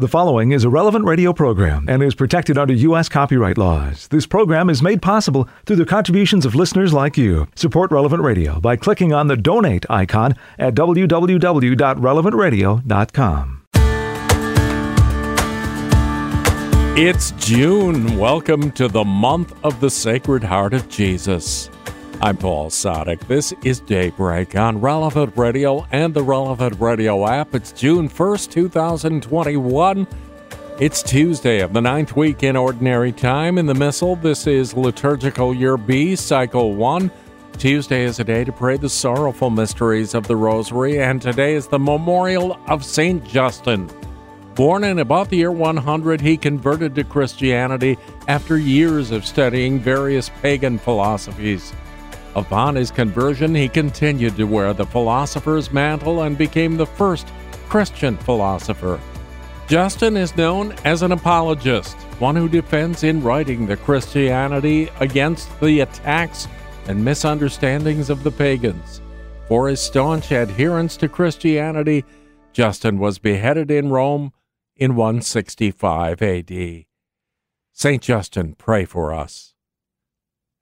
The following is a relevant radio program and is protected under U.S. copyright laws. This program is made possible through the contributions of listeners like you. Support Relevant Radio by clicking on the donate icon at www.relevantradio.com. It's June. Welcome to the month of the Sacred Heart of Jesus. I'm Paul Sadek. This is Daybreak on Relevant Radio and the Relevant Radio app. It's June 1st, 2021. It's Tuesday of the ninth week in Ordinary Time. In the Missal, this is Liturgical Year B, Cycle 1. Tuesday is a day to pray the sorrowful mysteries of the Rosary, and today is the memorial of St. Justin. Born in about the year 100, he converted to Christianity after years of studying various pagan philosophies. Upon his conversion, he continued to wear the philosopher's mantle and became the first Christian philosopher. Justin is known as an apologist, one who defends in writing the Christianity against the attacks and misunderstandings of the pagans. For his staunch adherence to Christianity, Justin was beheaded in Rome in 165 AD. St. Justin, pray for us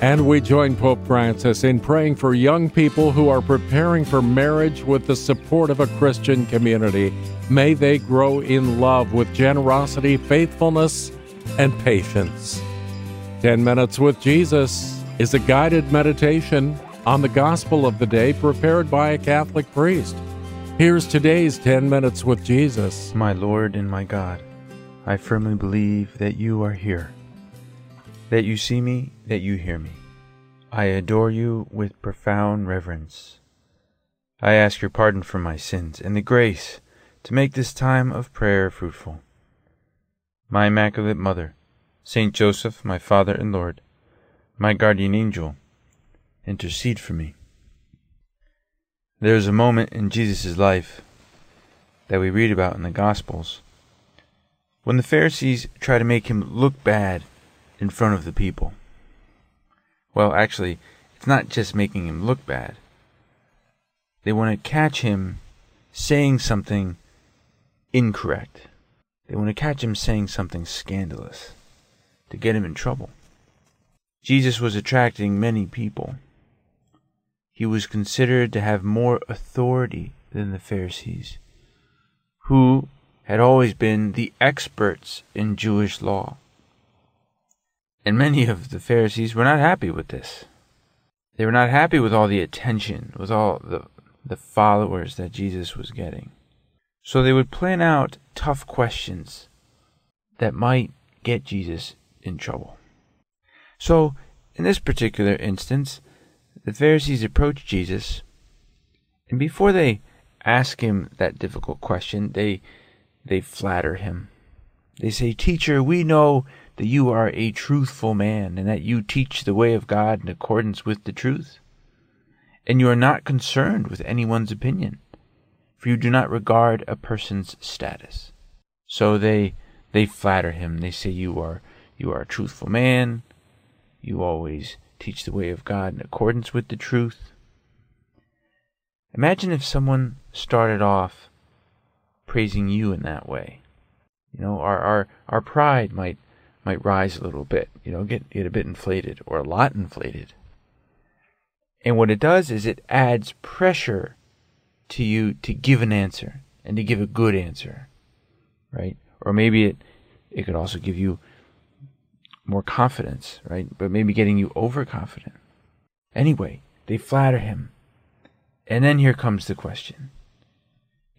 And we join Pope Francis in praying for young people who are preparing for marriage with the support of a Christian community. May they grow in love with generosity, faithfulness, and patience. 10 Minutes with Jesus is a guided meditation on the gospel of the day prepared by a Catholic priest. Here's today's 10 Minutes with Jesus. My Lord and my God, I firmly believe that you are here that you see me, that you hear me. I adore you with profound reverence. I ask your pardon for my sins and the grace to make this time of prayer fruitful. My Immaculate Mother, Saint Joseph, my Father and Lord, my guardian angel, intercede for me. There is a moment in Jesus' life that we read about in the Gospels when the Pharisees try to make him look bad in front of the people. Well, actually, it's not just making him look bad. They want to catch him saying something incorrect. They want to catch him saying something scandalous to get him in trouble. Jesus was attracting many people. He was considered to have more authority than the Pharisees, who had always been the experts in Jewish law. And many of the Pharisees were not happy with this. They were not happy with all the attention, with all the, the followers that Jesus was getting. So they would plan out tough questions that might get Jesus in trouble. So, in this particular instance, the Pharisees approach Jesus, and before they ask him that difficult question, they they flatter him. They say, Teacher, we know that you are a truthful man and that you teach the way of God in accordance with the truth. And you are not concerned with anyone's opinion, for you do not regard a person's status. So they they flatter him. They say you are you are a truthful man. You always teach the way of God in accordance with the truth. Imagine if someone started off praising you in that way. You know, our our, our pride might might rise a little bit, you know, get, get a bit inflated or a lot inflated. And what it does is it adds pressure to you to give an answer and to give a good answer, right? Or maybe it, it could also give you more confidence, right? But maybe getting you overconfident. Anyway, they flatter him. And then here comes the question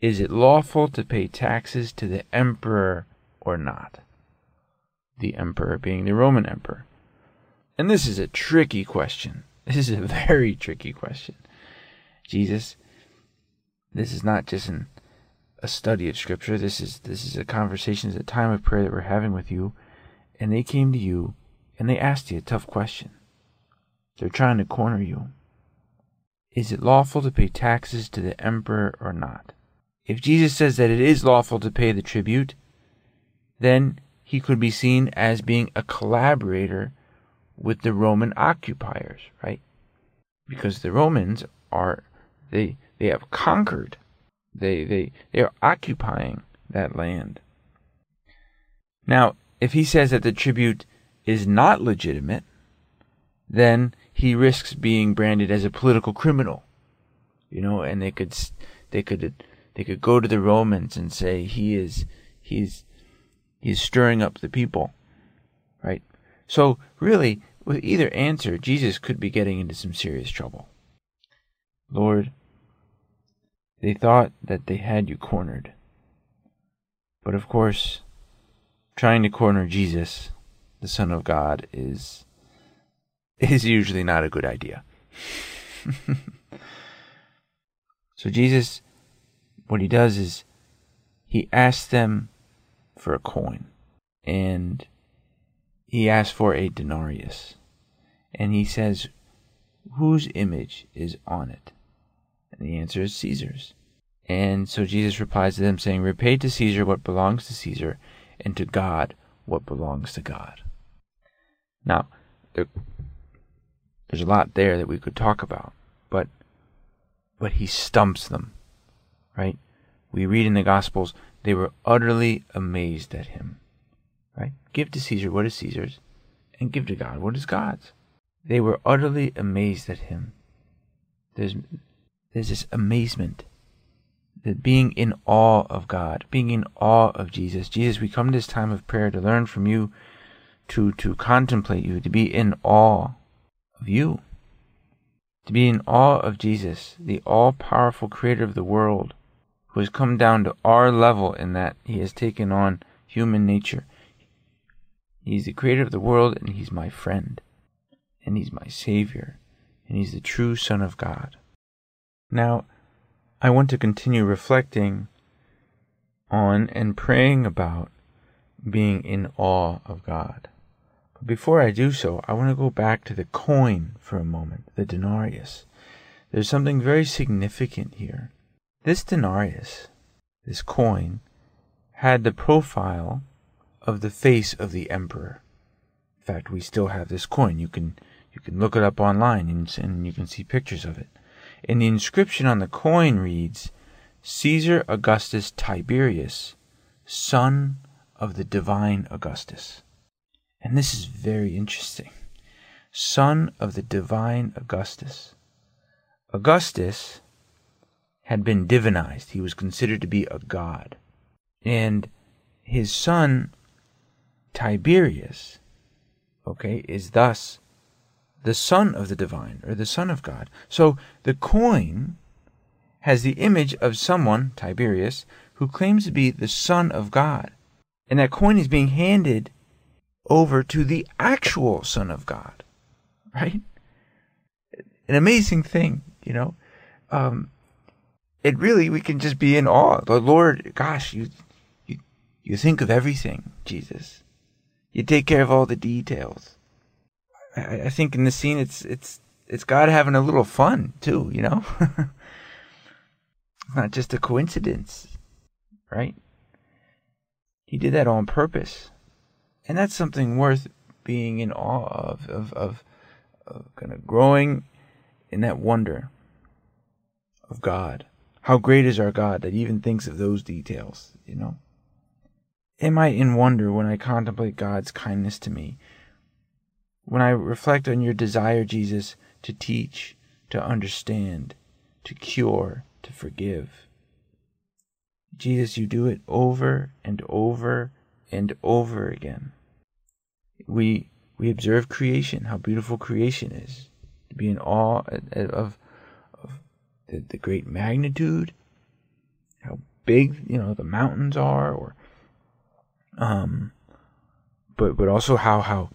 Is it lawful to pay taxes to the emperor or not? The emperor being the Roman emperor? And this is a tricky question. This is a very tricky question. Jesus, this is not just an, a study of scripture. This is this is a conversation, it's a time of prayer that we're having with you. and they came to you and they asked you a tough question. They're trying to corner you. Is it lawful to pay taxes to the emperor or not? If Jesus says that it is lawful to pay the tribute, then he could be seen as being a collaborator with the Roman occupiers, right? Because the Romans are they they have conquered. They they they are occupying that land. Now, if he says that the tribute is not legitimate, then he risks being branded as a political criminal. You know, and they could they could they could go to the Romans and say he is he's he's stirring up the people. Right? So really, with either answer, Jesus could be getting into some serious trouble. Lord, they thought that they had you cornered. But of course, trying to corner Jesus, the Son of God, is is usually not a good idea. so Jesus what he does is he asks them for a coin. And he asks for a denarius. And he says whose image is on it? And the answer is caesar's. And so jesus replies to them saying repay to caesar what belongs to caesar and to god what belongs to god. Now there, there's a lot there that we could talk about but but he stumps them right? We read in the Gospels, they were utterly amazed at him, right? Give to Caesar what is Caesar's, and give to God what is God's. They were utterly amazed at him. There's, there's this amazement, that being in awe of God, being in awe of Jesus. Jesus, we come to this time of prayer to learn from you, to, to contemplate you, to be in awe of you, to be in awe of Jesus, the all powerful creator of the world, who has come down to our level in that he has taken on human nature. He's the creator of the world, and he's my friend, and he's my savior, and he's the true Son of God. Now, I want to continue reflecting on and praying about being in awe of God. But before I do so, I want to go back to the coin for a moment, the denarius. There's something very significant here. This denarius, this coin, had the profile of the face of the emperor. In fact, we still have this coin. You can you can look it up online and, and you can see pictures of it. And the inscription on the coin reads, Caesar Augustus Tiberius, son of the divine Augustus. And this is very interesting. Son of the divine Augustus. Augustus had been divinized. He was considered to be a god. And his son, Tiberius, okay, is thus the son of the divine, or the son of God. So the coin has the image of someone, Tiberius, who claims to be the son of God. And that coin is being handed over to the actual son of God. Right? An amazing thing, you know. Um, it really we can just be in awe. The Lord, gosh, you you you think of everything, Jesus. You take care of all the details. I, I think in the scene, it's it's it's God having a little fun too. You know, it's not just a coincidence, right? He did that on purpose, and that's something worth being in awe of, of, of, of kind of growing in that wonder of God. How great is our God that even thinks of those details, you know? Am I in wonder when I contemplate God's kindness to me? When I reflect on your desire, Jesus, to teach, to understand, to cure, to forgive. Jesus, you do it over and over and over again. We we observe creation, how beautiful creation is, to be in awe of the, the great magnitude, how big you know the mountains are, or um, but but also how how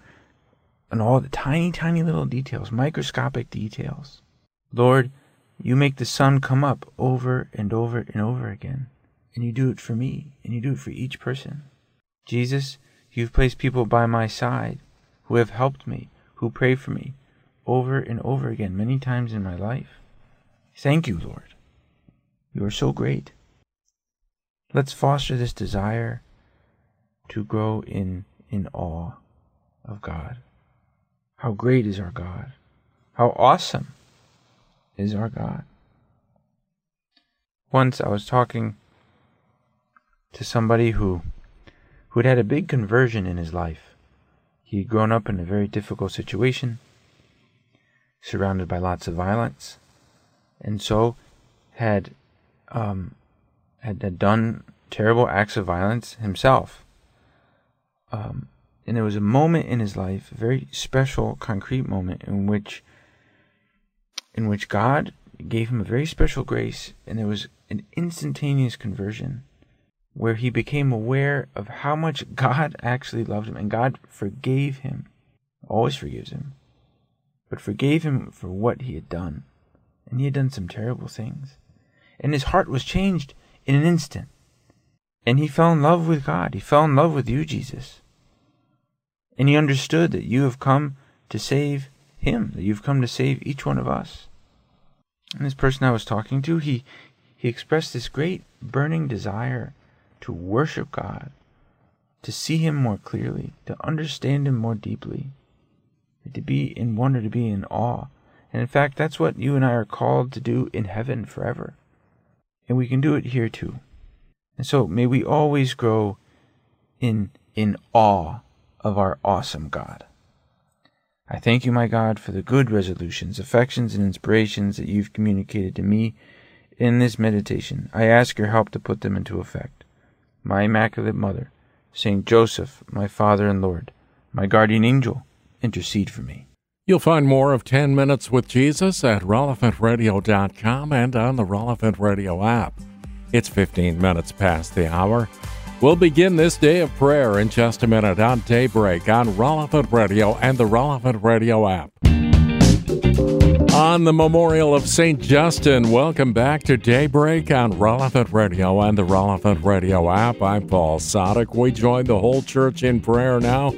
and all the tiny tiny little details, microscopic details. Lord, you make the sun come up over and over and over again, and you do it for me, and you do it for each person. Jesus, You've placed people by my side who have helped me, who pray for me over and over again, many times in my life. Thank you, Lord. You are so great. Let's foster this desire to grow in, in awe of God. How great is our God! How awesome is our God! Once I was talking to somebody who who had had a big conversion in his life. He'd grown up in a very difficult situation, surrounded by lots of violence, and so had um, had, done terrible acts of violence himself. Um, and there was a moment in his life, a very special, concrete moment, in which in which God gave him a very special grace, and there was an instantaneous conversion where he became aware of how much God actually loved him and God forgave him, always forgives him, but forgave him for what he had done. And he had done some terrible things. And his heart was changed in an instant. And he fell in love with God. He fell in love with you, Jesus. And he understood that you have come to save him, that you've come to save each one of us. And this person I was talking to, he, he expressed this great burning desire to worship God, to see Him more clearly, to understand Him more deeply, to be in wonder, to be in awe. And in fact, that's what you and I are called to do in heaven forever. And we can do it here too. And so may we always grow in, in awe of our awesome God. I thank you, my God, for the good resolutions, affections, and inspirations that you've communicated to me in this meditation. I ask your help to put them into effect my Immaculate Mother, Saint Joseph, my Father and Lord, my guardian angel, intercede for me. You'll find more of 10 Minutes with Jesus at relevantradio.com and on the Relevant Radio app. It's 15 minutes past the hour. We'll begin this day of prayer in just a minute on Daybreak on Relevant Radio and the Relevant Radio app on the memorial of St. Justin. Welcome back to Daybreak on Relevant Radio and the Relevant Radio app. I'm Paul Sadek. We join the whole church in prayer now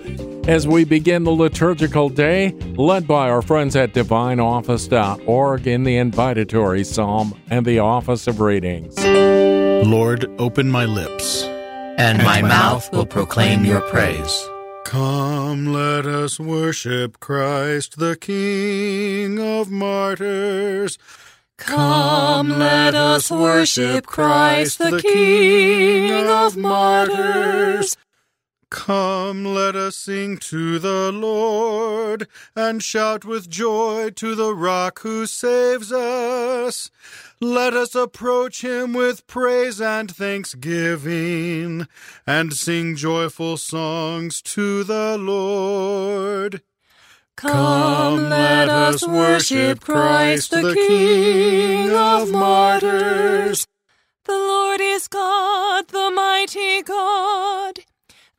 as we begin the liturgical day, led by our friends at divineoffice.org in the invitatory psalm and the office of readings. Lord, open my lips, and my mouth will proclaim your praise. Come, let us worship Christ, the King of martyrs. Come, let us worship Christ, the King of martyrs. Come, let us sing to the Lord, and shout with joy to the rock who saves us. Let us approach him with praise and thanksgiving, and sing joyful songs to the Lord. Come, let us worship Christ, the King of martyrs. The Lord is God, the mighty God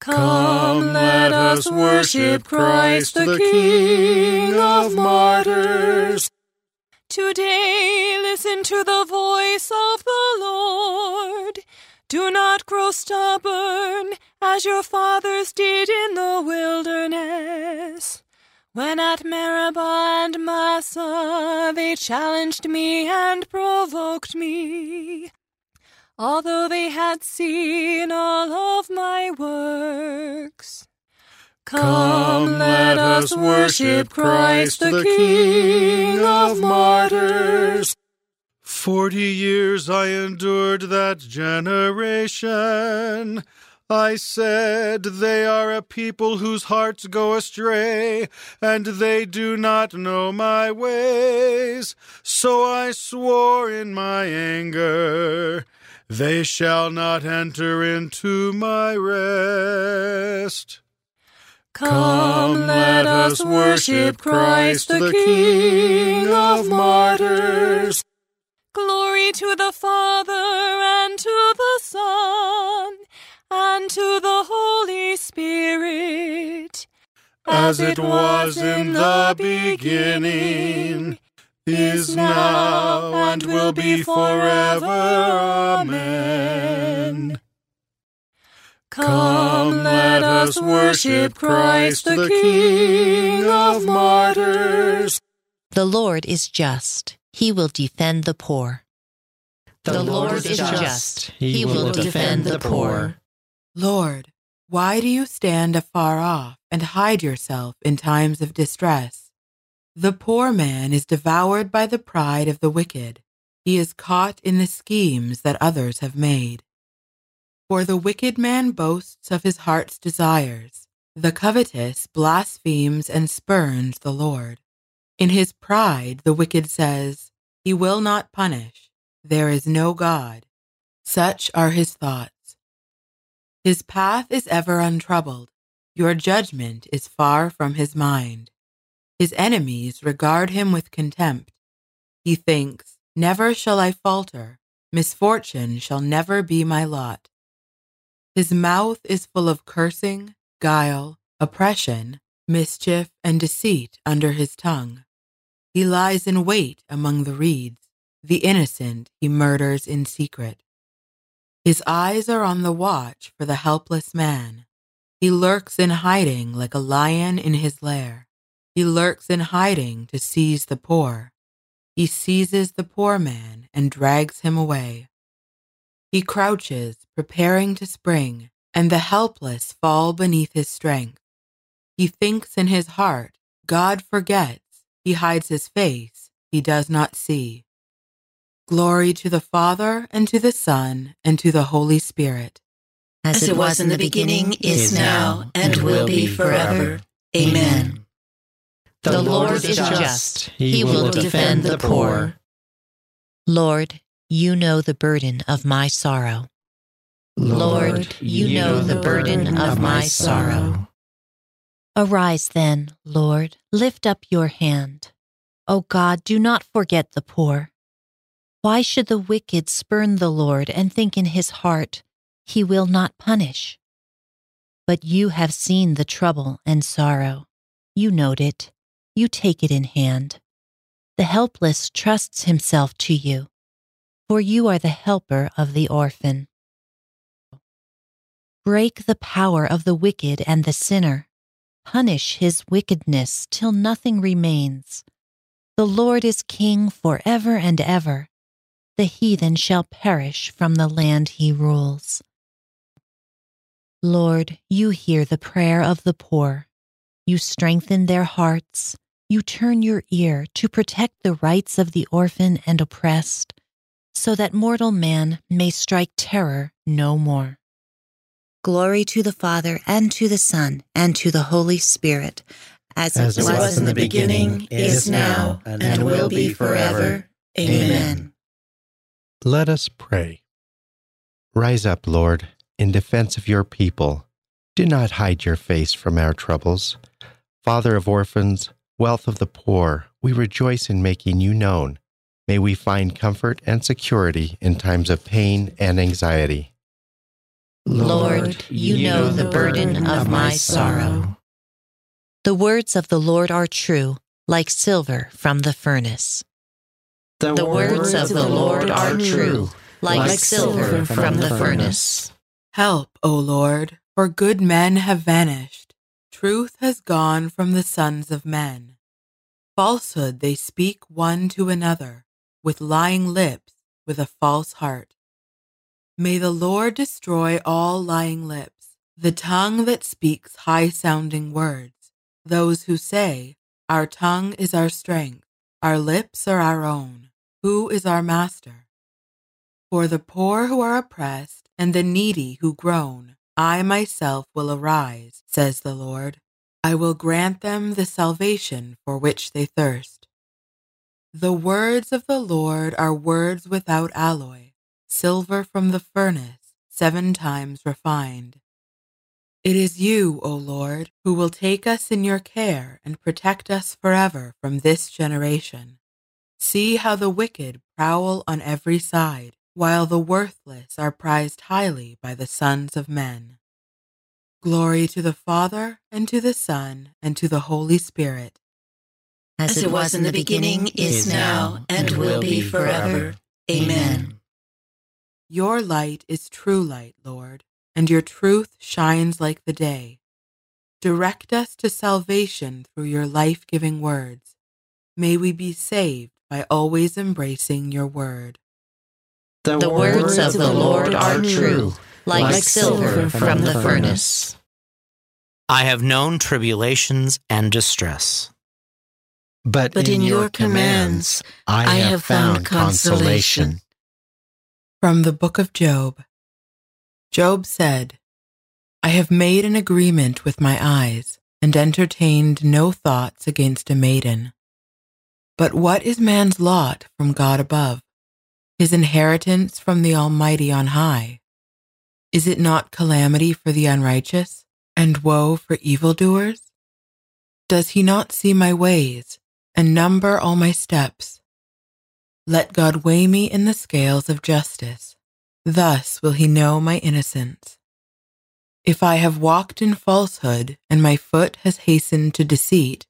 Come, let us worship Christ, the King of martyrs. Today, listen to the voice of the Lord. Do not grow stubborn as your fathers did in the wilderness. When at Meribah and Massah they challenged me and provoked me although they had seen all of my works. Come, let us worship Christ, the King of martyrs. Forty years I endured that generation. I said, They are a people whose hearts go astray, and they do not know my ways. So I swore in my anger, They shall not enter into my rest. Come, let us worship Christ, the King of martyrs. Glory to the Father, and to the Son, and to the Holy Spirit. As it was in the beginning, is now, and will be forever. Amen. Come, let us worship Christ, the King of martyrs. The Lord is just. He will defend the poor. The Lord is just. He will defend the poor. Lord, why do you stand afar off and hide yourself in times of distress? The poor man is devoured by the pride of the wicked. He is caught in the schemes that others have made. For the wicked man boasts of his heart's desires. The covetous blasphemes and spurns the Lord. In his pride, the wicked says, He will not punish. There is no God. Such are his thoughts. His path is ever untroubled. Your judgment is far from his mind. His enemies regard him with contempt. He thinks, Never shall I falter. Misfortune shall never be my lot. His mouth is full of cursing, guile, oppression, mischief, and deceit under his tongue. He lies in wait among the reeds. The innocent he murders in secret. His eyes are on the watch for the helpless man. He lurks in hiding like a lion in his lair. He lurks in hiding to seize the poor. He seizes the poor man and drags him away. He crouches, preparing to spring, and the helpless fall beneath his strength. He thinks in his heart, God forgets. He hides his face, he does not see. Glory to the Father, and to the Son, and to the Holy Spirit. As it was in the beginning, is now, and will be forever. Amen. The Lord is just. He will defend the poor. Lord, you know the burden of my sorrow. Lord, you know the burden of my sorrow. Arise then, Lord, lift up your hand. O God, do not forget the poor. Why should the wicked spurn the Lord and think in his heart, He will not punish? But you have seen the trouble and sorrow. You note it. You take it in hand. The helpless trusts himself to you, for you are the helper of the orphan. Break the power of the wicked and the sinner. Punish his wickedness till nothing remains. The Lord is king forever and ever. The heathen shall perish from the land he rules. Lord, you hear the prayer of the poor. You strengthen their hearts. You turn your ear to protect the rights of the orphan and oppressed, so that mortal man may strike terror no more. Glory to the Father, and to the Son, and to the Holy Spirit, as, As it was in the beginning, is now, and will be forever. Amen. Let us pray. Rise up, Lord, in defense of your people. Do not hide your face from our troubles. Father of orphans, wealth of the poor, we rejoice in making you known. May we find comfort and security in times of pain and anxiety. Lord, you know the burden of my sorrow. The words of the Lord are true, like silver from the furnace. The words of the Lord are true, like silver from the furnace. Help, O Lord, for good men have vanished. Truth has gone from the sons of men. Falsehood they speak one to another, with lying lips, with a false heart. May the Lord destroy all lying lips, the tongue that speaks high sounding words, those who say, Our tongue is our strength, our lips are our own, Who is our master? For the poor who are oppressed and the needy who groan, I myself will arise, says the Lord. I will grant them the salvation for which they thirst. The words of the Lord are words without alloy, silver from the furnace, seven times refined. It is you, O Lord, who will take us in your care and protect us forever from this generation. See how the wicked prowl on every side, while the worthless are prized highly by the sons of men. Glory to the Father, and to the Son, and to the Holy Spirit. As it was in the beginning, is now, and will be forever. Amen. Your light is true light, Lord and your truth shines like the day. Direct us to salvation through your life giving words. May we be saved by always embracing your word. The, the words of the Lord are true, like, like silver from the furnace. I have known tribulations and distress. But, but in, in your commands I have found consolation. From the Book of Job. Job said, I have made an agreement with my eyes and entertained no thoughts against a maiden. But what is man's lot from God above, his inheritance from the Almighty on high? Is it not calamity for the unrighteous and woe for evildoers? Does he not see my ways and number all my steps? Let God weigh me in the scales of justice Thus will he know my innocence. If I have walked in falsehood and my foot has hastened to deceit,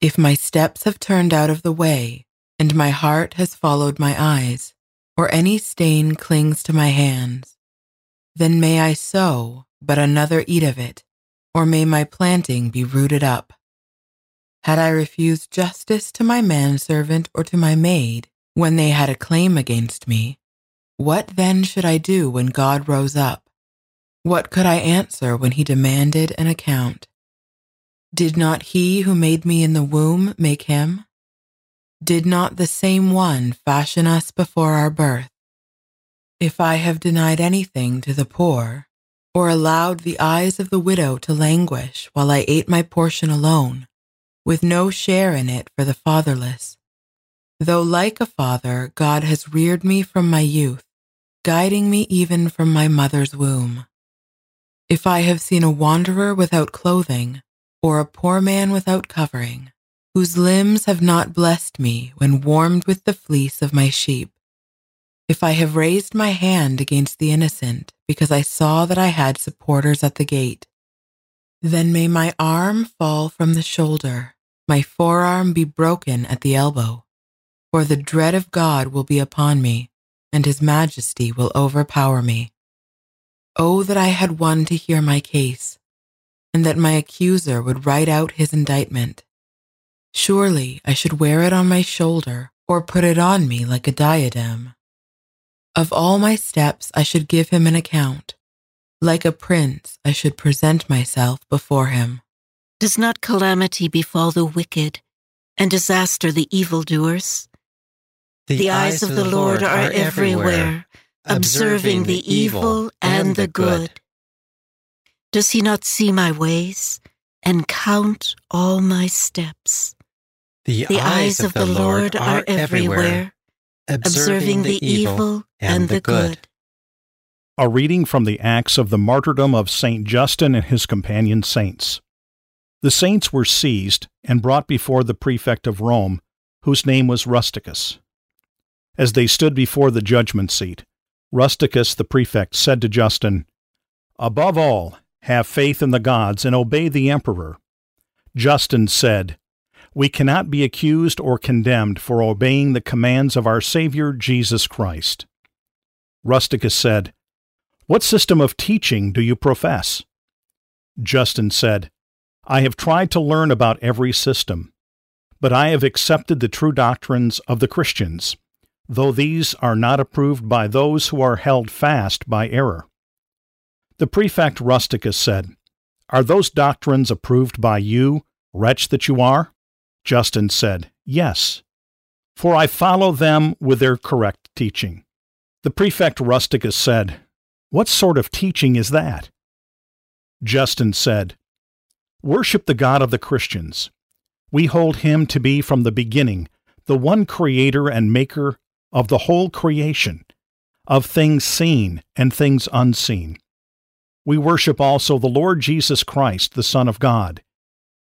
if my steps have turned out of the way and my heart has followed my eyes, or any stain clings to my hands, then may I sow, but another eat of it, or may my planting be rooted up. Had I refused justice to my manservant or to my maid when they had a claim against me, what then should I do when God rose up? What could I answer when he demanded an account? Did not he who made me in the womb make him? Did not the same one fashion us before our birth? If I have denied anything to the poor, or allowed the eyes of the widow to languish while I ate my portion alone, with no share in it for the fatherless, though like a father God has reared me from my youth, guiding me even from my mother's womb. If I have seen a wanderer without clothing, or a poor man without covering, whose limbs have not blessed me when warmed with the fleece of my sheep, if I have raised my hand against the innocent because I saw that I had supporters at the gate, then may my arm fall from the shoulder, my forearm be broken at the elbow, for the dread of God will be upon me and his majesty will overpower me. Oh, that I had one to hear my case, and that my accuser would write out his indictment. Surely I should wear it on my shoulder or put it on me like a diadem. Of all my steps I should give him an account. Like a prince, I should present myself before him. Does not calamity befall the wicked, and disaster the evildoers? The, the eyes of the Lord are everywhere, observing the evil and the good. Does he not see my ways and count all my steps? The, the eyes of the Lord are everywhere, observing the evil and the good. A reading from the Acts of the Martyrdom of St. Justin and his companion saints. The saints were seized and brought before the prefect of Rome, whose name was Rusticus. As they stood before the judgment seat, Rusticus the prefect said to Justin, Above all, have faith in the gods and obey the emperor. Justin said, We cannot be accused or condemned for obeying the commands of our Savior Jesus Christ. Rusticus said, What system of teaching do you profess? Justin said, I have tried to learn about every system, but I have accepted the true doctrines of the Christians though these are not approved by those who are held fast by error. The prefect Rusticus said, Are those doctrines approved by you, wretch that you are? Justin said, Yes. for I follow them with their correct teaching. The prefect Rusticus said, What sort of teaching is that? Justin said, Worship the God of the Christians. We hold him to be from the beginning the one creator and maker of the whole creation, of things seen and things unseen. We worship also the Lord Jesus Christ, the Son of God.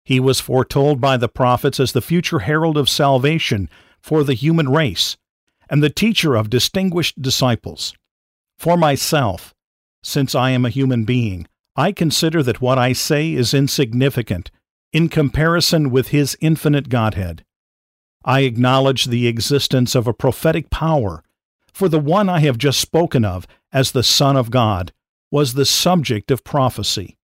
He was foretold by the prophets as the future herald of salvation for the human race and the teacher of distinguished disciples. For myself, since I am a human being, I consider that what I say is insignificant in comparison with His infinite Godhead. I acknowledge the existence of a prophetic power, for the one I have just spoken of as the Son of God was the subject of prophecy.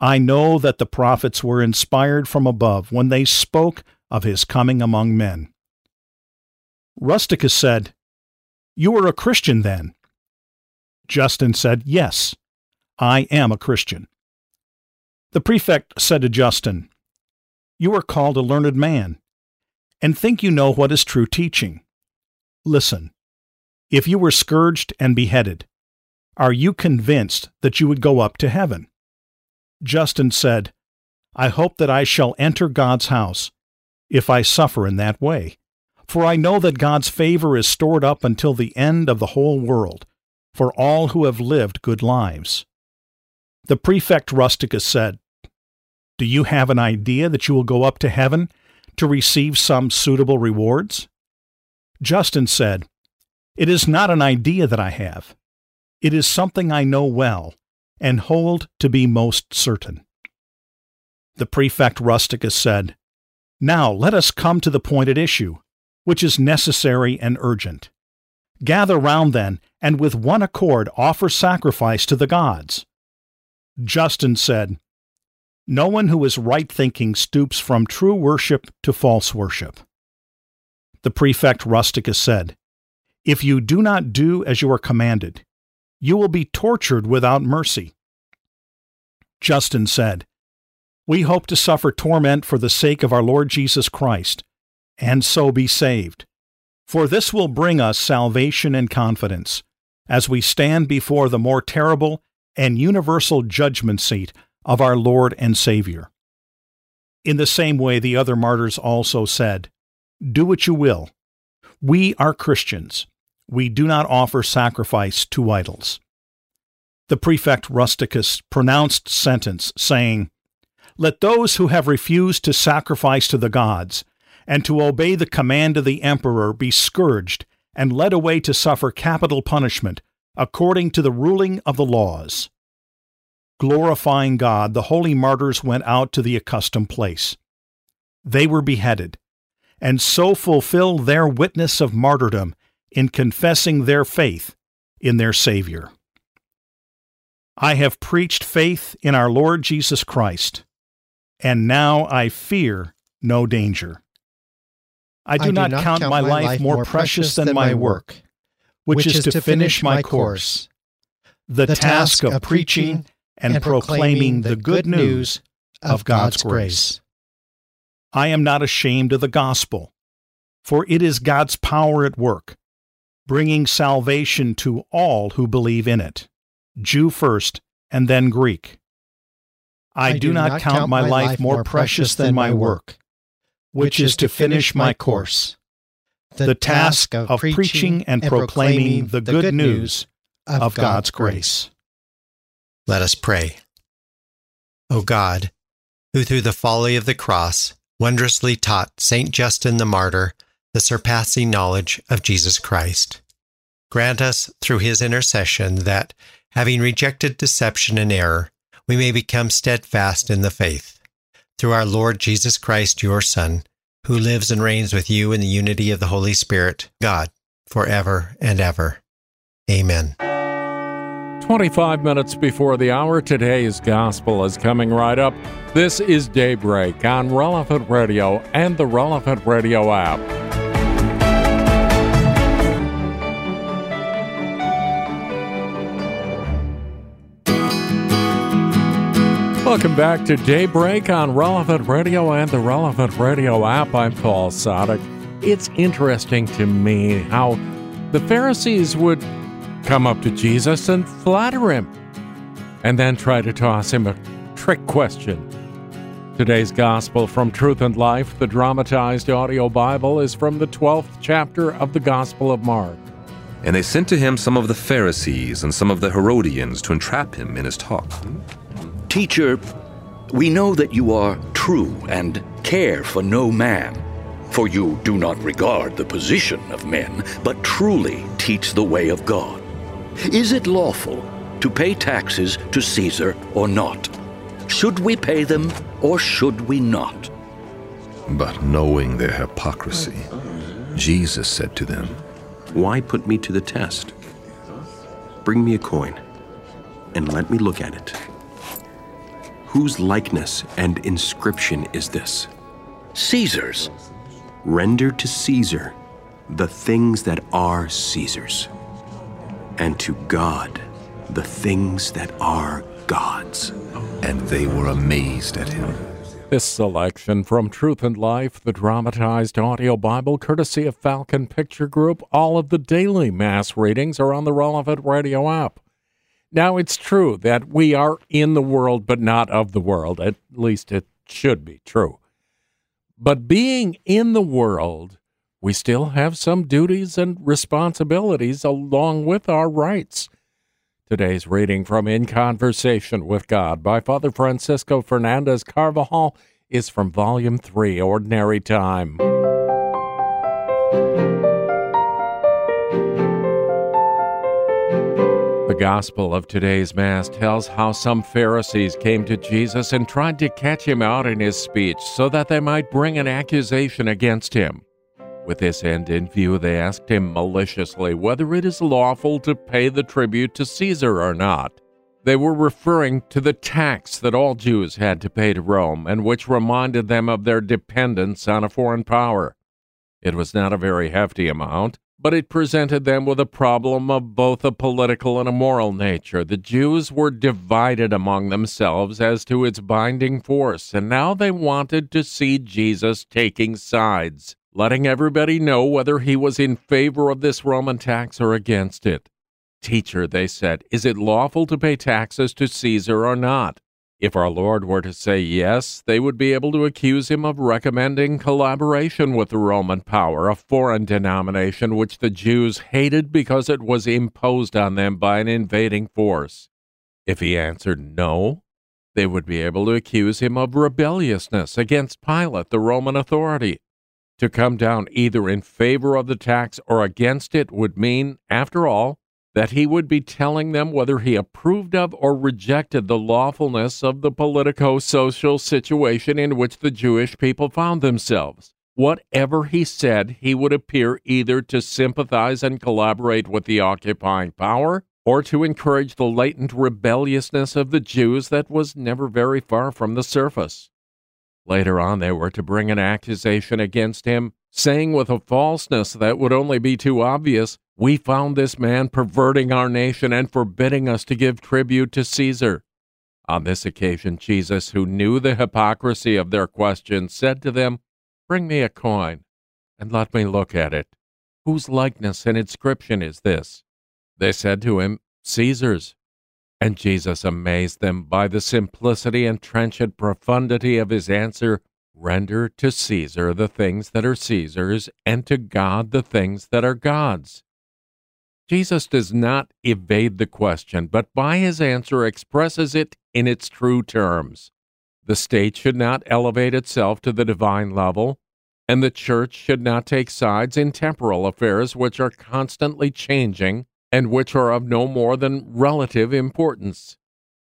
I know that the prophets were inspired from above when they spoke of his coming among men. Rusticus said, You are a Christian then? Justin said, Yes, I am a Christian. The prefect said to Justin, You are called a learned man, and think you know what is true teaching. Listen, if you were scourged and beheaded, are you convinced that you would go up to heaven? Justin said, I hope that I shall enter God's house, if I suffer in that way. For I know that God's favor is stored up until the end of the whole world, for all who have lived good lives. The prefect Rusticus said, Do you have an idea that you will go up to heaven to receive some suitable rewards? Justin said, It is not an idea that I have. It is something I know well and hold to be most certain. The prefect Rusticus said, Now let us come to the point at issue, which is necessary and urgent. Gather round then, and with one accord offer sacrifice to the gods. Justin said, No one who is right thinking stoops from true worship to false worship. The prefect Rusticus said, If you do not do as you are commanded, you will be tortured without mercy. Justin said, We hope to suffer torment for the sake of our Lord Jesus Christ, and so be saved. For this will bring us salvation and confidence, as we stand before the more terrible and universal judgment seat of our Lord and Savior. In the same way, the other martyrs also said, Do what you will. We are Christians we do not offer sacrifice to idols. The prefect Rusticus pronounced sentence, saying, Let those who have refused to sacrifice to the gods and to obey the command of the emperor be scourged and led away to suffer capital punishment according to the ruling of the laws. Glorifying God, the holy martyrs went out to the accustomed place. They were beheaded, and so fulfilled their witness of martyrdom in confessing their faith in their Savior. I have preached faith in our Lord Jesus Christ, and now I fear no danger. I do, I do not, not, count, count my, life, life more precious than, than my work, which, which is, is to finish my course, the, the task of preaching and proclaiming the good news of God's grace. I am not ashamed of the gospel, for it is God's power at work bringing salvation to all who believe in it, Jew first and then Greek. I, I do, do, not, not count, count, my life, life more precious than my work, which is to finish my course, the, the task of, of preaching and proclaiming the good news of God's grace. Let us pray. O God, who through the folly of the cross wondrously taught St. Justin the martyr the surpassing knowledge of Jesus Christ. Grant us, through his intercession, that, having rejected deception and error, we may become steadfast in the faith. Through our Lord Jesus Christ, your Son, who lives and reigns with you in the unity of the Holy Spirit, God, forever and ever. Amen. 25 minutes before the hour, today's gospel is coming right up. This is Daybreak on Relevant Radio and the Relevant Radio app. Welcome back to Daybreak on Relevant Radio and the Relevant Radio app. I'm Paul Sadek. it's interesting to me how the Pharisees would come up to Jesus and flatter him, and then try to toss him a trick question. Today's Gospel from Truth and Life, the dramatized audio Bible, is from the 12th chapter of the Gospel of Mark. And they sent to him some of the Pharisees and some of the Herodians to entrap him in his talk. Teacher, we know that you are true and care for no man. For you do not regard the position of men, but truly teach the way of God. Is it lawful to pay taxes to Caesar or not? Should we pay them or should we not? But knowing their hypocrisy, Jesus said to them, Why put me to the test? Bring me a coin, and let me look at it. Whose likeness and inscription is this? Caesar's. Render to Caesar the things that are Caesar's and to God the things that are God's. And they were amazed at him. This selection from Truth and Life, the dramatized audio Bible, courtesy of Falcon Picture Group. All of the daily mass readings are on the relevant radio app. Now, it's true that we are in the world, but not of the world. At least it should be true. But being in the world, we still have some duties and responsibilities along with our rights. Today's reading from In Conversation with God by Father Francisco Fernandez Carvajal is from Volume 3, Ordinary Time. The gospel of today's Mass tells how some Pharisees came to Jesus and tried to catch him out in his speech so that they might bring an accusation against him. With this end in view, they asked him maliciously whether it is lawful to pay the tribute to Caesar or not. They were referring to the tax that all Jews had to pay to Rome, and which reminded them of their dependence on a foreign power. It was not a very hefty amount, but it presented them with a problem of both a political and a moral nature. The Jews were divided among themselves as to its binding force, and now they wanted to see Jesus taking sides letting everybody know whether he was in favor of this Roman tax or against it. Teacher, they said, is it lawful to pay taxes to Caesar or not? If our Lord were to say yes, they would be able to accuse him of recommending collaboration with the Roman power, a foreign denomination which the Jews hated because it was imposed on them by an invading force. If he answered no, they would be able to accuse him of rebelliousness against Pilate, the Roman authority. To come down either in favor of the tax or against it would mean, after all, that he would be telling them whether he approved of or rejected the lawfulness of the politico social situation in which the Jewish people found themselves. Whatever he said, he would appear either to sympathize and collaborate with the occupying power or to encourage the latent rebelliousness of the Jews that was never very far from the surface. Later on, they were to bring an accusation against him, saying with a falseness that would only be too obvious, We found this man perverting our nation and forbidding us to give tribute to Caesar. On this occasion, Jesus, who knew the hypocrisy of their questions, said to them, Bring me a coin, and let me look at it. Whose likeness and inscription is this? They said to him, Caesar's. And Jesus amazed them by the simplicity and trenchant profundity of his answer Render to Caesar the things that are Caesar's, and to God the things that are God's. Jesus does not evade the question, but by his answer expresses it in its true terms. The state should not elevate itself to the divine level, and the church should not take sides in temporal affairs which are constantly changing and which are of no more than relative importance.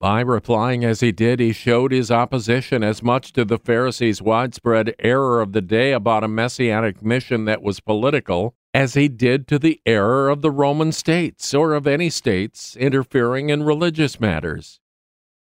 By replying as he did, he showed his opposition as much to the Pharisees' widespread error of the day about a messianic mission that was political as he did to the error of the Roman states or of any states interfering in religious matters.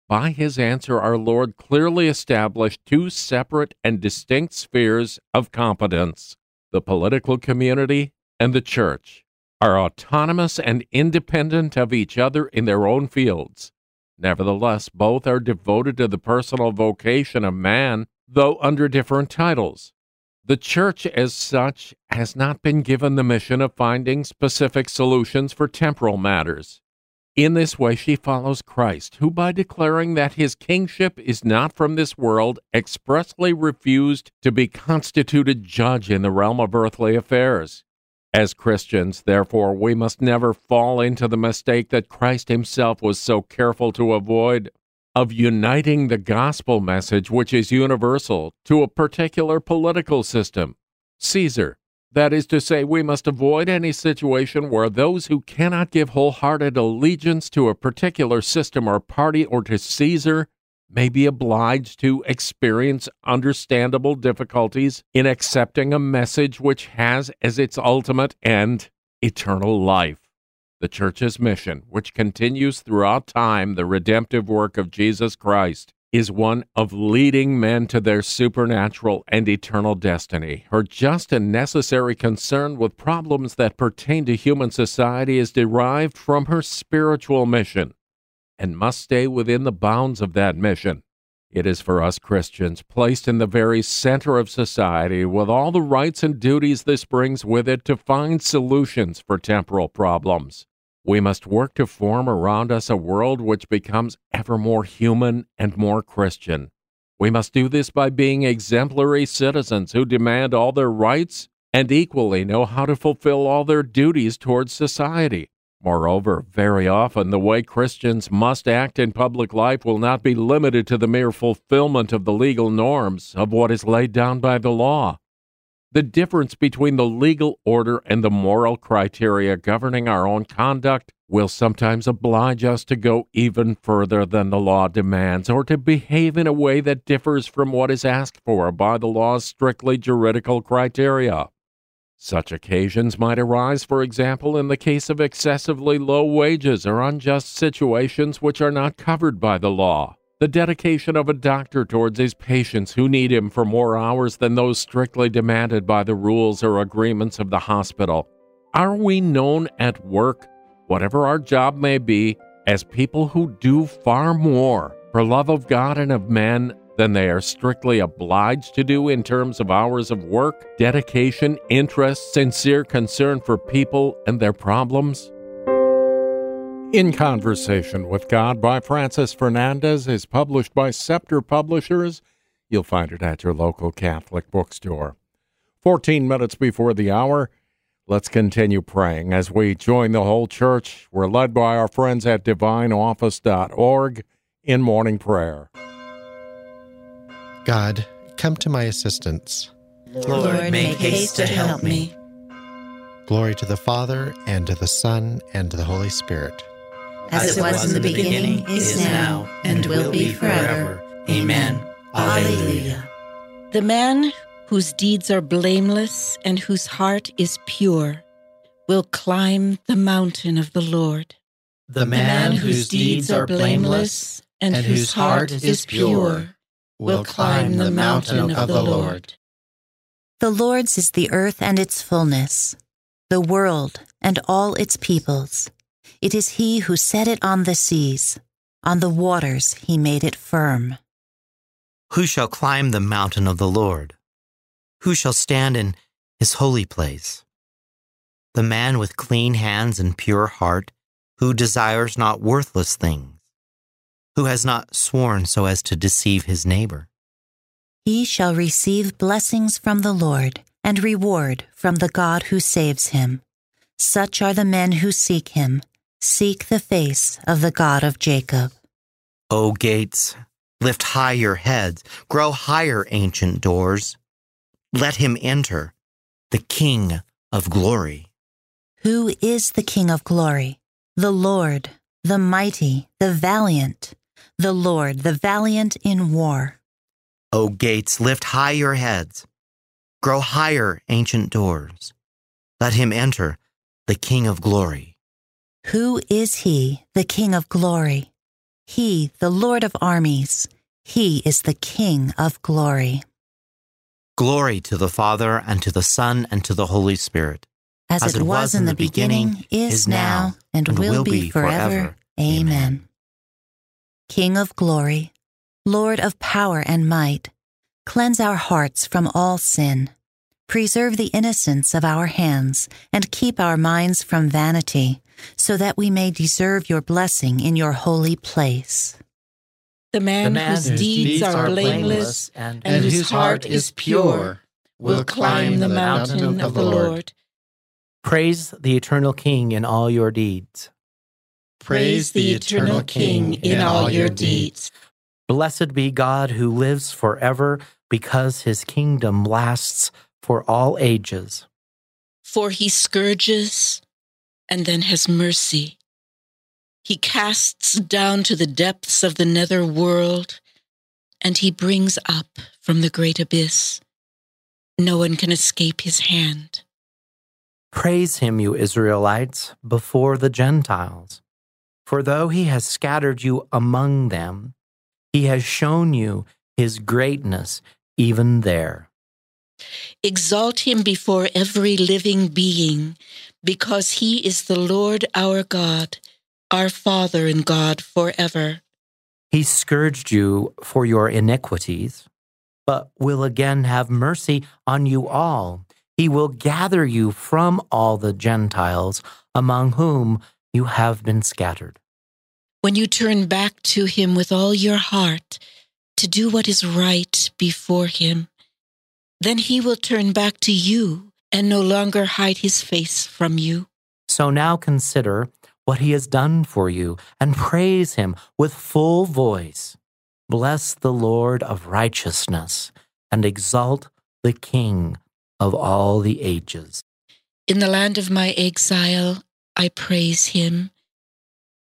By his answer, our Lord clearly established two separate and distinct spheres of competence the political community and the church are autonomous and independent of each other in their own fields. Nevertheless, both are devoted to the personal vocation of man, though under different titles. The church, as such, has not been given the mission of finding specific solutions for temporal matters. In this way, she follows Christ, who, by declaring that his kingship is not from this world, expressly refused to be constituted judge in the realm of earthly affairs. As Christians, therefore, we must never fall into the mistake that Christ himself was so careful to avoid of uniting the gospel message, which is universal, to a particular political system, Caesar. That is to say, we must avoid any situation where those who cannot give wholehearted allegiance to a particular system or party or to Caesar may be obliged to experience understandable difficulties in accepting a message which has as its ultimate end eternal life. The Church's mission, which continues throughout time the redemptive work of Jesus Christ, is one of leading men to their supernatural and eternal destiny. Her just and necessary concern with problems that pertain to human society is derived from her spiritual mission and must stay within the bounds of that mission. It is for us Christians, placed in the very center of society, with all the rights and duties this brings with it, to find solutions for temporal problems. We must work to form around us a world which becomes ever more human and more Christian. We must do this by being exemplary citizens who demand all their rights and equally know how to fulfill all their duties towards society. Moreover, very often the way Christians must act in public life will not be limited to the mere fulfillment of the legal norms of what is laid down by the law. The difference between the legal order and the moral criteria governing our own conduct will sometimes oblige us to go even further than the law demands or to behave in a way that differs from what is asked for by the law's strictly juridical criteria. Such occasions might arise, for example, in the case of excessively low wages or unjust situations which are not covered by the law. The dedication of a doctor towards his patients who need him for more hours than those strictly demanded by the rules or agreements of the hospital. Are we known at work, whatever our job may be, as people who do far more for love of God and of men than they are strictly obliged to do in terms of hours of work, dedication, interest, sincere concern for people and their problems? In Conversation with God by Francis Fernandez is published by Scepter Publishers. You'll find it at your local Catholic bookstore. 14 minutes before the hour, let's continue praying as we join the whole church. We're led by our friends at divineoffice.org in morning prayer. God, come to my assistance. Lord, make haste to help me. Glory to the Father, and to the Son, and to the Holy Spirit. As it was in the beginning, is now, and will be forever. Amen. Alleluia. The man whose deeds are blameless and whose heart is pure will climb the mountain of the Lord. The man whose deeds are blameless and whose heart is pure will climb the mountain of the Lord. The Lord's is the earth and its fullness, the world and all its peoples. It is He who set it on the seas, on the waters He made it firm. Who shall climb the mountain of the Lord? Who shall stand in His holy place? The man with clean hands and pure heart, who desires not worthless things who has not sworn so as to deceive his neighbor. He shall receive blessings from the Lord and reward from the God who saves him. Such are the men who seek him, seek the face of the God of Jacob. O gates, lift high your heads, grow higher, ancient doors. Let him enter, the King of glory. Who is the King of glory? The Lord, the mighty, the valiant the Lord, the valiant in war. O gates, lift high your heads. Grow higher, ancient doors. Let him enter, the King of glory. Who is he, the King of glory? He, the Lord of armies. He is the King of glory. Glory to the Father, and to the Son, and to the Holy Spirit. As, As it, was, was in the beginning, beginning is now, and, and will, will be forever. forever. Amen. King of glory, Lord of power and might, cleanse our hearts from all sin, Preserve the innocence of our hands, and keep our minds from vanity, so that we may deserve your blessing in your holy place. The man, The man whose whose deeds deeds are are blameless blameless and, and whose heart is pure will climb the mountain of the Lord. Praise the eternal King in all your deeds. Praise the eternal King in all your deeds. Blessed be God who lives forever because his kingdom lasts for all ages. For he scourges and then has mercy. He casts down to the depths of the nether world, and he brings up from the great abyss. No one can escape his hand. Praise him, you Israelites, before the Gentiles. For though he has scattered you among them, he has shown you his greatness even there. Exalt him before every living being, because he is the Lord our God, our Father and God forever. He scourged you for your iniquities, but will again have mercy on you all. He will gather you from all the Gentiles among whom you have been scattered. When you turn back to him with all your heart to do what is right before him, then he will turn back to you and no longer hide his face from you. So now consider what he has done for you and praise him with full voice. Bless the Lord of righteousness and exalt the King of all the ages. In the land of my exile, I praise him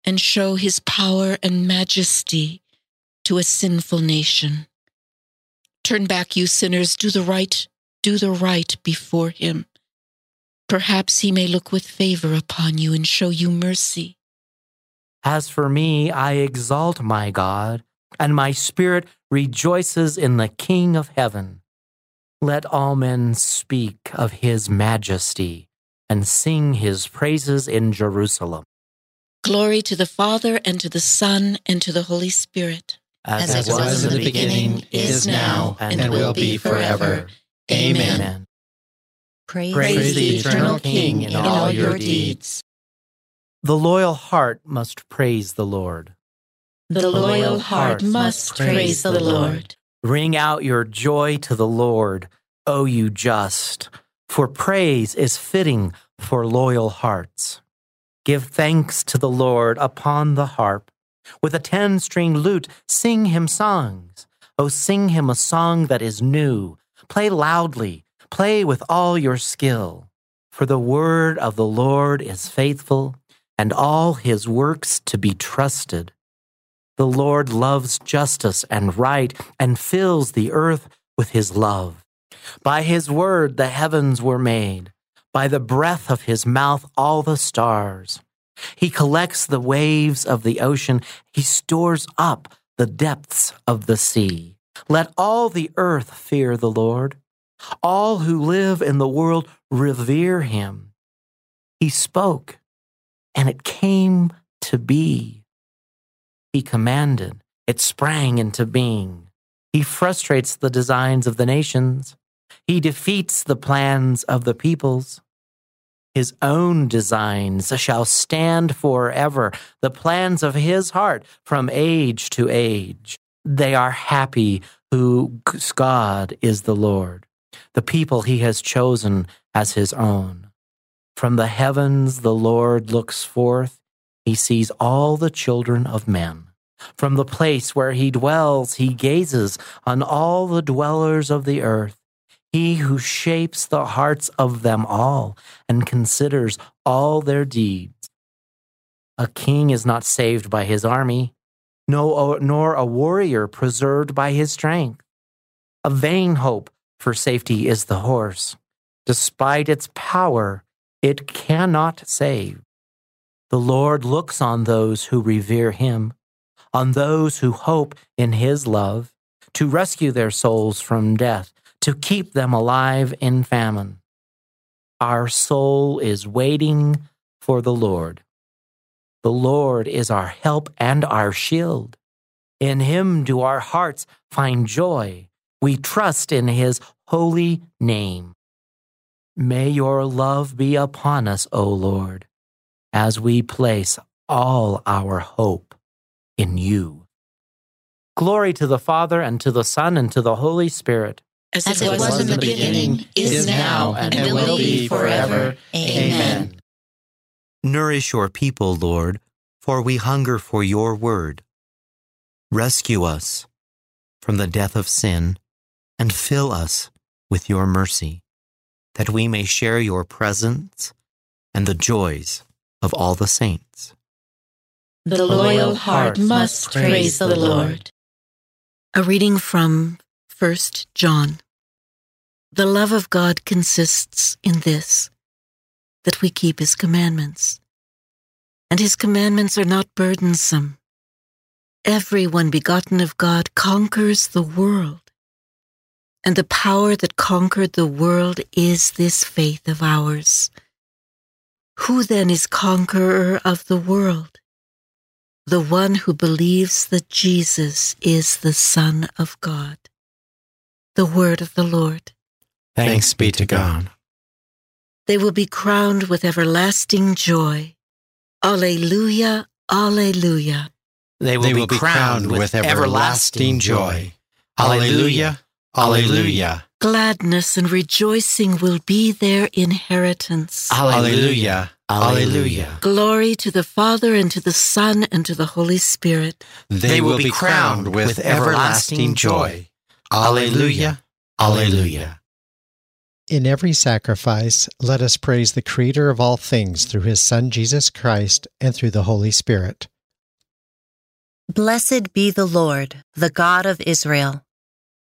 and show his power and majesty to a sinful nation. Turn back, you sinners, do the right, do the right before him. Perhaps he may look with favor upon you and show you mercy. As for me, I exalt my God, and my spirit rejoices in the King of heaven. Let all men speak of his majesty and sing his praises in Jerusalem. Glory to the Father, and to the Son, and to the Holy Spirit. As, it was in the beginning, is now, and, will be forever. Amen. Praise, Praise the eternal King in all your deeds. The loyal heart must praise the Lord. The loyal heart must praise the Lord. Ring out your joy to the Lord, O you just, for praise is fitting for loyal hearts. Give thanks to the Lord upon the harp. With a ten string lute, sing him songs. O sing him a song that is new. Play loudly, play with all your skill. For the word of the Lord is faithful, and all his works to be trusted. The Lord loves justice and right, and fills the earth with his love. By his word the heavens were made, by the breath of his mouth all the stars. He collects the waves of the ocean, he stores up the depths of the sea. Let all the earth fear the Lord. All who live in the world revere him. He spoke, and it came to be. He commanded, it sprang into being. He frustrates the designs of the nations. He defeats the plans of the peoples. His own designs shall stand forever, the plans of his heart from age to age. They are happy whose God is the Lord, the people he has chosen as his own. From the heavens the Lord looks forth, he sees all the children of men. From the place where he dwells, he gazes on all the dwellers of the earth. He who shapes the hearts of them all and considers all their deeds. A king is not saved by his army, no, nor a warrior preserved by his strength. A vain hope for safety is the horse. Despite its power, it cannot save. The Lord looks on those who revere him, on those who hope in his love, to rescue their souls from death, to keep them alive in famine. Our soul is waiting for the Lord. The Lord is our help and our shield. In him do our hearts find joy. We trust in his holy name. May your love be upon us, O Lord, as we place all our hope in you. Glory to the Father, and to the Son, and to the Holy Spirit. As, it was, in the beginning, is now, and, and will be forever. Amen. Nourish your people, Lord, for we hunger for your word. Rescue us from the death of sin, and fill us with your mercy, that we may share your presence and the joys of all the saints. The loyal heart must praise the Lord. A reading from 1 John. The love of God consists in this that we keep his commandments. And his commandments are not burdensome. Everyone begotten of God conquers the world. And the power that conquered the world is this faith of ours. Who then is conqueror of the world? The one who believes that Jesus is the Son of God. The word of the Lord. Thanks be to God. They will be crowned with everlasting joy. Alleluia, Alleluia. They will, they will be, crowned, crowned with everlasting joy. Alleluia, Alleluia. Gladness and rejoicing will be their inheritance. Alleluia. Alleluia. Glory to the Father and to the Son and to the Holy Spirit. They will be crowned with everlasting joy. Alleluia. Alleluia. In every sacrifice, let us praise the Creator of all things through his Son Jesus Christ and through the Holy Spirit. Blessed be the Lord, the God of Israel.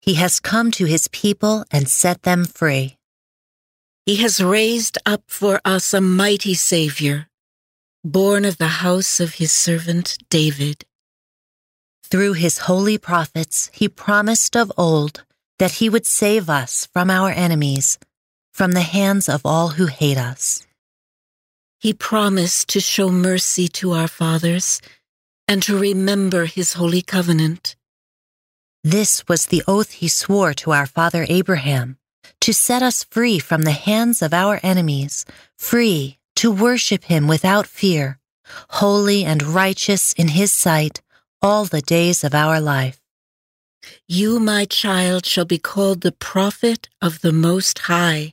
He has come to his people and set them free. He has raised up for us a mighty Savior, born of the house of his servant David. Through his holy prophets, he promised of old that he would save us from our enemies, from the hands of all who hate us. He promised to show mercy to our fathers and to remember his holy covenant. This was the oath he swore to our father Abraham to set us free from the hands of our enemies, free to worship him without fear, holy and righteous in his sight all the days of our life. You, my child, shall be called the prophet of the Most High,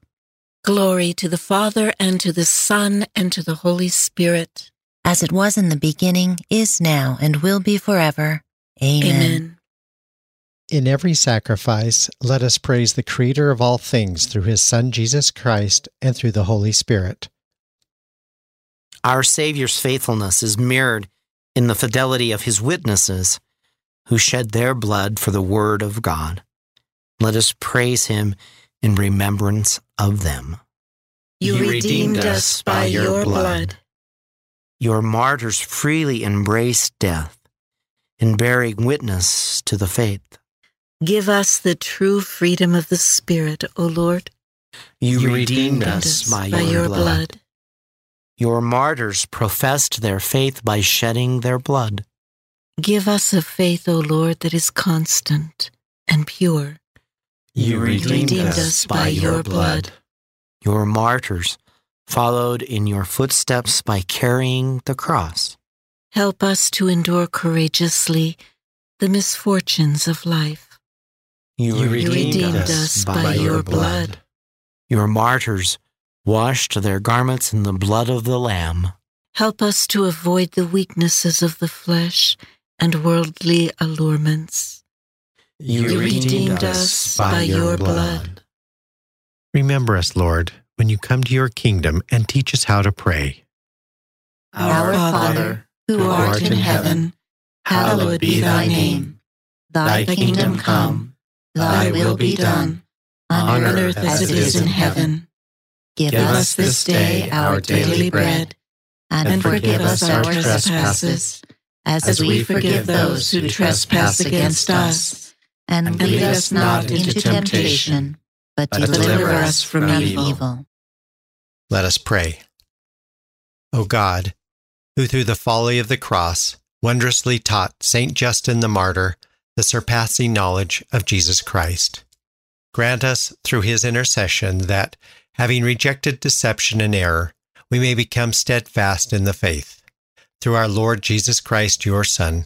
Glory to the Father, and to the Son, and to the Holy Spirit. As it was in the beginning, is now, and will be forever. Amen. Amen. In every sacrifice, let us praise the Creator of all things through his Son Jesus Christ and through the Holy Spirit. Our Savior's faithfulness is mirrored in the fidelity of his witnesses who shed their blood for the Word of God. Let us praise him in remembrance of them. You redeemed us by your blood. Your martyrs freely embraced death in bearing witness to the faith. Give us the true freedom of the Spirit, O Lord. You, you redeemed, redeemed us by, by your, your blood. blood. Your martyrs professed their faith by shedding their blood. Give us a faith, O Lord, that is constant and pure. You redeemed, us by your blood. Your martyrs followed in your footsteps by carrying the cross. Help us to endure courageously the misfortunes of life. You, you redeemed, redeemed, us by, by your blood. blood. Your martyrs washed their garments in the blood of the Lamb. Help us to avoid the weaknesses of the flesh and worldly allurements. You, you redeemed, redeemed us by, by your blood. blood. Remember us, Lord, when you come to your kingdom and teach us how to pray. Our Father, who art in heaven, hallowed be thy name. Thy kingdom come Thy will be done, on earth as it is in heaven. Give us this day our daily bread, and, and forgive us our trespasses, as, as we forgive those who trespass against us. And, and lead us not into temptation, but, but deliver us from evil. evil. Let us pray. O God, who through the folly of the cross wondrously taught Saint Justin the martyr the surpassing knowledge of Jesus Christ, grant us through his intercession that, having rejected deception and error, we may become steadfast in the faith. Through our Lord Jesus Christ, your Son,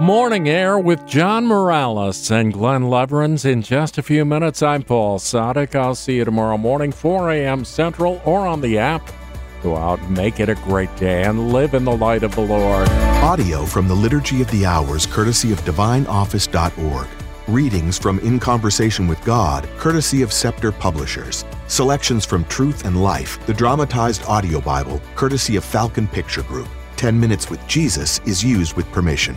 Morning Air with John Morales and Glen Lewerenz. In just a few minutes, I'm Paul Sadek. I'll see you tomorrow morning, 4 a.m. Central, or on the app. Go out, make it a great day, and live in the light of the Lord. Audio from the Liturgy of the Hours, courtesy of DivineOffice.org. Readings from In Conversation with God, courtesy of Scepter Publishers. Selections from Truth and Life, the dramatized audio Bible, courtesy of Falcon Picture Group. 10 Minutes with Jesus is used with permission.